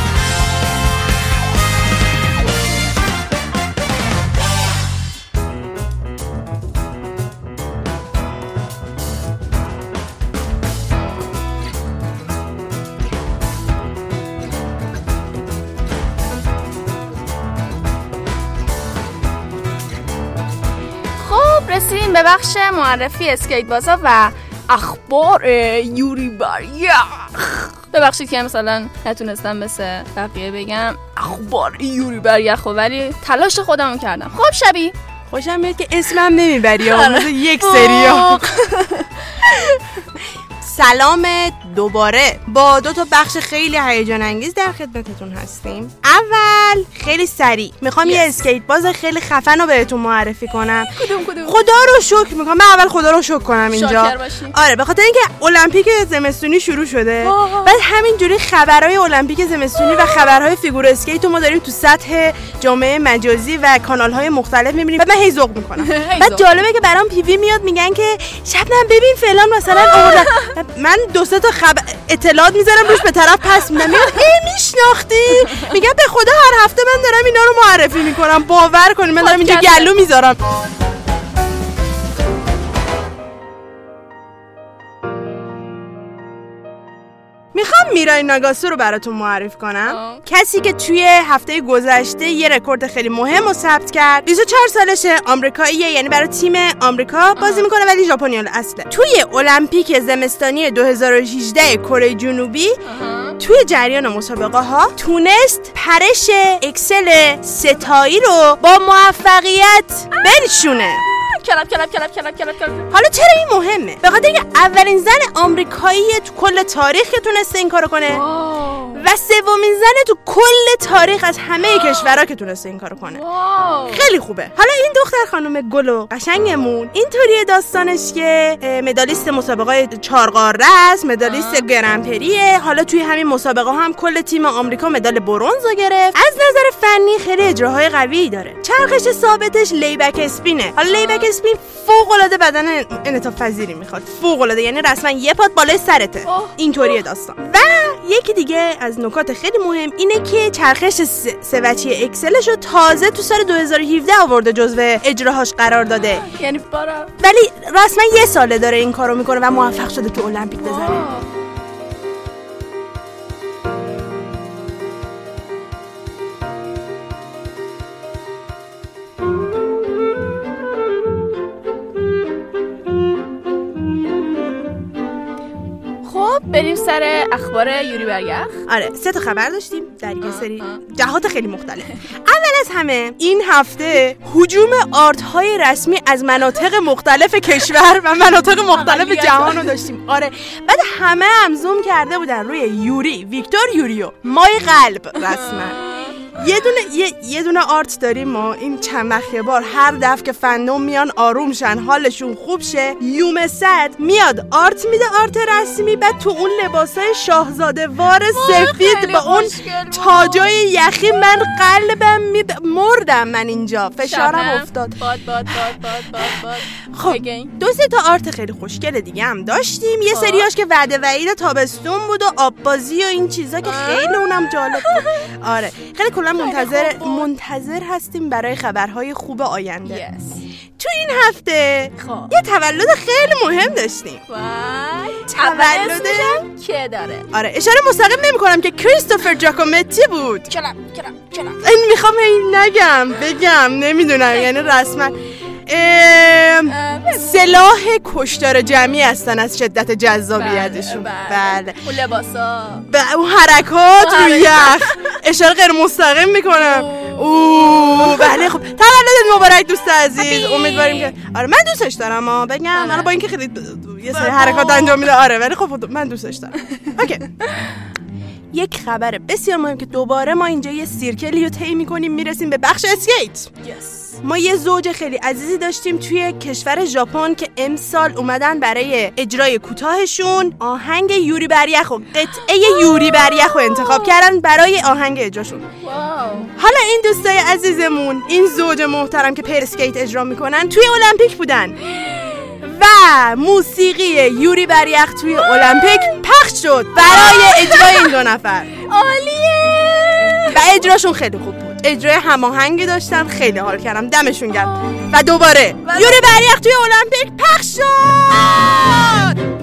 بخش معرفی اسکیت بازا و اخبار یوری بریخ ببخشید که مثلا نتونستم مثل بقیه بگم اخبار یوری بریخ ولی تلاش خودمو کردم. خب شبی. خوشم میاد که اسمم نمی‌بری مثل یک سریا سلامت. دوباره با دو تا بخش خیلی هیجان انگیز در خدمتتون هستیم. اول خیلی سریع. می‌خوام یه اسکیت باز خیلی خفن رو بهتون معرفی کنم. کدوم کدوم؟ خدا رو شکر می‌کنم. من اول خدا رو شکر کنم اینجا. آره به خاطر اینکه المپیک زمستونی شروع شده. آه. بعد همینجوری خبرهای المپیک زمستونی و خبرهای figure skate رو ما داریم تو سطح جامعه مجازی و کانال های مختلف می‌بینیم. و من هی ذوق می‌کنم. بعد جالبه که برام PV میاد میگن که شبنم ببین فلان مثلا آوردن. من دو سه تا خبر اطلاعات می‌ذارم روش به طرف پس میدم. میگم ای میشناختی؟ میگم به خدا هر هفته من دارم اینا رو معرفی می‌کنم. باور کنید من دارم اینجا پادکسته. گلو می‌ذارم. میرای ناگاسو رو براتون معرفی کنم. کسی که توی هفته گذشته یه رکورد خیلی مهم رو ثبت کرد. 24 سالشه آمریکاییه یعنی برای تیم آمریکا بازی می‌کنه ولی ژاپنی اصله. توی المپیک زمستانی 2018 کره جنوبی توی جریان مسابقه ها تونست پرش axel سه‌تایی رو با موفقیت بنشونه. clap clap clap clap clap clap حالا چرا این مهمه؟ به خاطر اینکه اولین زن آمریکایی تو کل تاریخ که تونسته این کارو کنه. و سومین زن تو کل تاریخ از همه کشورها که تونسته این کارو کنه. خیلی خوبه. حالا این دختر خانم گل و قشنگمون اینطوری داستانش که مدالیست مسابقه چارقاره است مدالیست گرنپریه حالا توی همین مسابقه هم کل تیم آمریکا مدال برنز رو گرفت. از نظر فنی خیلی اجراهای قوی داره. چرخش ثابتش لیبک اسپینه. حالا لیبک اسپین فوق العاده بدن انعطاف پذیری می‌خواد. فوق العاده یعنی رسما یه پات بالای سرته. اینطوری داستان. و یکی دیگه از نکات خیلی مهم اینه که چرخش سوچی اکسلش رو تازه تو سال 2017 آورده جزو اجراهاش قرار داده. یعنی ولی رسما یه ساله داره این کارو می‌کنه و موفق شده تو المپیک بزنه. بریم سر اخبار یوری برگخ آره سه تا خبر داشتیم در یه سری جهات خیلی مختلف. اول از همه این هفته هجوم آرت های رسمی از مناطق مختلف کشور و مناطق مختلف جهان رو داشتیم. آره بعد همه هم زوم کرده بودن روی یوری ویکتور یوریو مای قلب رسما. یه دونه یه, یه دونه آرت داریم ما. این چند وقت بار هر دفعه که فندوم میان آروم شن حالشون خوب شه. یوم صد میاد آرت میده آرت رسمی. بعد تو اون لباسای شاهزاده وار سفید با اون تاجای یخی من قلبم می مردم من اینجا. فشارم. افتاد. باد باد باد باد باد باد. خب. دو سه تا آرت خیلی خوشگل دیگه هم داشتیم. یه خب. سریاش که وعده وعید تابستون بود و آب بازی و این چیزا که خیلی اونم جالب بود. آره. خیلی کلا منتظر خوب. منتظر هستیم برای خبرهای خوب آینده. Yes. تو این هفته خب. یه تولد خیلی مهم داشتیم. وای. تولد- که داره؟ آره اشاره مستقیم نمی کنم که کریستوفر جاکومتی بود. کلم کلم کلم. این می‌خوام این نگم بگم نمی‌دونم یعنی رسما. سلاح کشتار جمعی هستن از شدت جذابیتشون. بله اون لباسا. اون حرکات آره. یخ اشاره غیر مستقیم می‌کنم. اوه. بله خب. تولدت مبارک دوست عزیز. امیدواریم که آره من دوستش دارم ها بگم. حالا با اینکه خیلی یه سری حرکات انجام میده آره ولی خب من دوستش دارم. okay. یک خبر بسیار مهم که دوباره ما اینجا یه circle ی رو طی می‌کنیم می‌رسیم به بخش اسکیت. ما یه زوج خیلی عزیزی داشتیم توی کشور ژاپن که امسال اومدن برای اجرای کوتاهشون آهنگ یوری بر یخ و قطعه یوری بر یخ رو انتخاب کردن برای آهنگ اجراشون. حالا این دوستای عزیزمون این زوج محترم که pair skate اجرا می‌کنن توی المپیک بودن. و موسیقی یوری بریخ توی المپیک پخش شد برای اجرای این دو نفر. عالیه. و اجراشون خیلی خوب بود. اجرای هماهنگی داشتن. خیلی حال کردم. دمشون گرم. و دوباره. یوری بریخ توی المپیک پخش شد!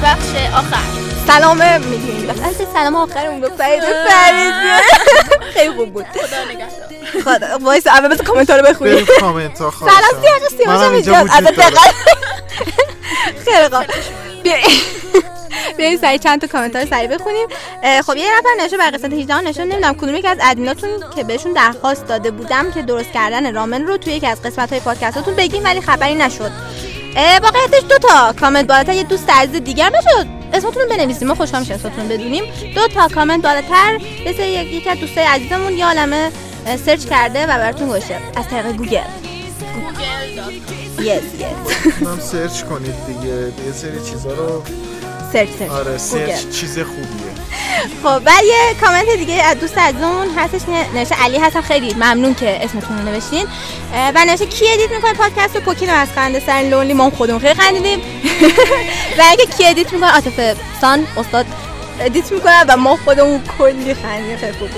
به بخش آخر. سلام میگیم. البته سلام آخر اون گفت فرید. فریدی خیلی خوب بود. خدا نگهدار. خدا وایسا اول پس کامنت رو بخونیم بریم کامنت ها خواهشم سلام منم اینجا اینجا. وجود دارم. خیلی خوب. بیایید سریع چند تا کامنت های سریع بخونیم. خب یه نفر نشه بر قسمت 18 نشه نمی‌دونم کدوم یکی از ادمیناتون که بهشون درخواست داده بودم که درست کردن رامن رو توی یکی از قسمت های پادکستاتون بگیم ولی خبری نشد. واقعیتش دو تا کامنت بالاتر یه دوست عزیز دیگر نشد اسمتون رو بنویسیم ما خوشحال میشیم اسمتون بدونیم. دو تا کامنت بالاتر مثل یک- یکی از دوستای عزیزمون یه عالمه search کرده و براتون گوشه. از طریق گوگل. yes yes هم search کنید دیگه یه سری چیزا رو search search. آره. search چیز خوبیه. خب و یه کامنت دیگه از دوست عزیزمون هستش نوشته علی هستم خیلی ممنون که اسمتون رو نوشتین. و نوشته کی ادیت می‌کنه پادکست رو؟ پوکین از خنده سر لونلی ما خودمون خیلی خندیدیم. و اگه کی ادیت می‌کنه؟ عاطفه سان استاد ادیت می‌کنه و ما خودمون کلی خندیدیم. خیلی بود.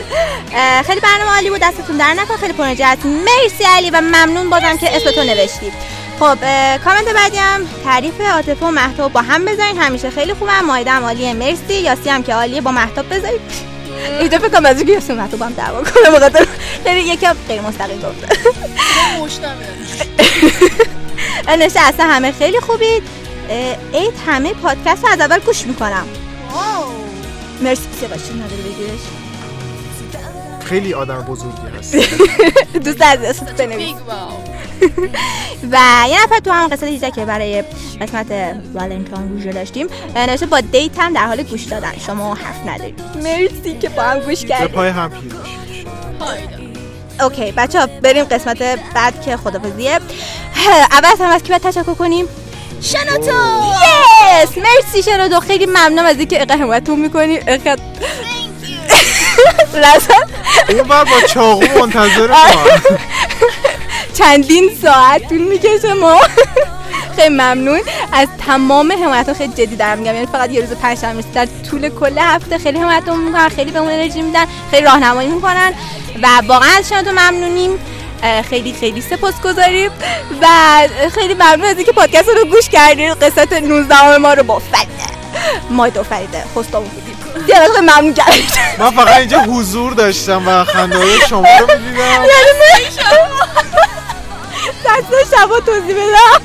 خیلی برنامه عالی بود دستتون در نکن. خیلی پرنجه هستین مرسی علی و ممنون بازم که اسمتو نوشتی خب کامنت بعدی هم تعریف عاطفه و مهتاب با هم بذارین همیشه خیلی خوبه. مایده هم عالیه. مرسی. یاسی هم که عالیه. با مهتاب بذارید. اینجا فکر کنم از اینکه یاسی با هم دعوا کنه. بخاطر خیلی یکم غیر مستقیم گفته. نشه اصلا همه خیلی خوبید. عید همه پادکست رو از اول گوش می‌کنم. مرسی. که باشید نداری بگیرش. خیلی آدم بزرگی هست. دوست از اسمت بنویس. و یه نفر تو هم قصد 18 که برای قسمت والنتاین روژه داشتیم نوشته با دیت هم در حال گوش دادن. شما حرف ندارید. مرسی که با هم گوش به کردید. پای هم. اوکی بچه ها بریم قسمت بعد که خدافزیه اول از همه از کی باید تشکر کنیم؟ شنوتو! یس مرسی شنوتو خیلی ممنونم از اینکه اقا حمایتون می‌کنی اون بر با چاقو منتظر ما. چندین ساعت طول می‌کشه ما. خیلی ممنون. از تمام حمایت خیلی جدی دارم میگم. یعنی فقط یه روز پنجشنبه نیست در طول کل هفته خیلی حمایتمون می‌کنن خیلی بهمون انرژی میدن خیلی راهنمایی می‌کنن و واقعا از شما ممنونیم. خیلی خیلی سپاسگزاریم و خیلی ممنون از اینکه پادکست رو گوش کردید قسمت 19 ما رو با فرده ما دو فریده خوستامون بودیم. دیگه خیلی ممنون من فقط اینجا حضور داشتم و خنده شما رو می‌دیدم. یعنی دست شبا توضیح بدم.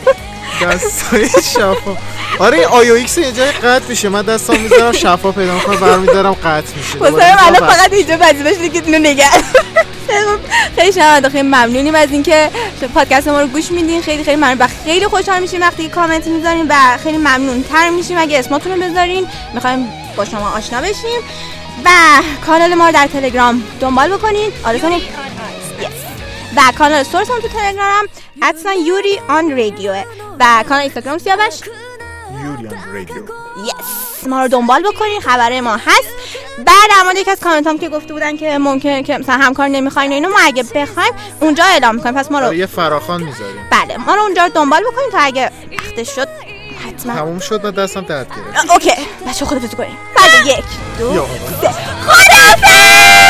دستای شفا آره این AUX یه جای قطع میشه. من دستام می‌ذارم شفا پیدا می‌کنم برمیدارم قطع میشه. می‌ذارم الان. فقط اینجا وظیفش اینه که اینو نگه. خیلی شما خیلی ممنونیم از اینکه پادکست ما رو گوش میدین. خیلی خیلی ممنون. و خیلی خوشحال میشیم وقتی کامنت می‌ذارین و خیلی ممنون تر میشیم. اگه اسماتون رو بذارین می‌خوایم با شما آشنا بشیم و کانال ما رو در تلگرام دنبال بکنین. آرزو و کانال سورس هم تو تلگرام حتما یوری آن رادیوه. و کانال اینستاگرام سیاوش؟ یوریان رادیو. یس ما رو دنبال بکنین خبره ما هست. بعد در مورد یکی از کامنت هم که گفته بودن که ممکنه که مثلا همکار نمی‌خواین و اینو ما اگه بخوایم اونجا اعلام می‌کنیم. پس ما آره، رو یه فراخان می‌ذاریم. بله ما رو اونجا رو دنبال بکنین تا اگه وقتش شد. حتما. تموم شد و دستم درد گرفت. اوکی بچه خودتون کنیم. بعد یک دو سه. خدافظ!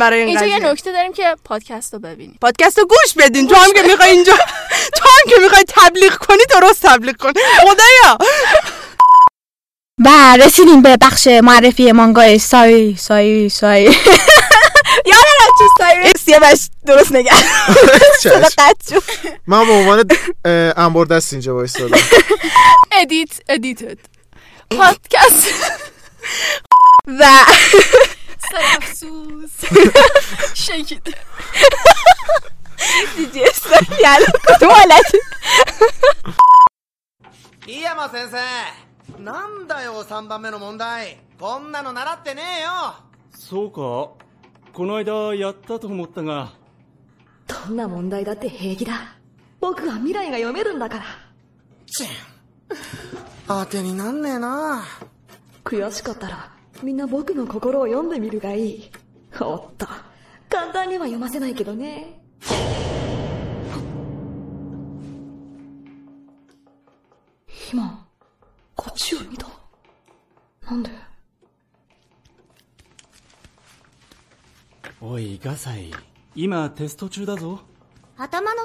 برای این اینجا یه. نکته داریم که پادکست رو ببینیم. پادکست رو گوش بدین. تو هم که می‌خوای اینجا تو هم که می‌خوای تبلیغ کنی درست تبلیغ کن. خدایا. و رسیدیم به بخش معرفی مانگای سای سای سای یادم چی سای سیاوش درست نگه. من به عنوان انبار دست اینجا وایسادم ادیت ادیتد پادکست و sus. Shake it. あ。先生、なんだよ3番目の問題。こんなの習ってねえよ。そうか。この間やったと思ったが。どんな問題だって平気だ。僕は未来が読めるんだから。ちん。当てになんねえな。悔しかったらみんな僕の心を読んでみるがいい。おっと。簡単には読ませないけどね。今、こっちを見た。なんで？おいガサイ今テスト中だぞ頭の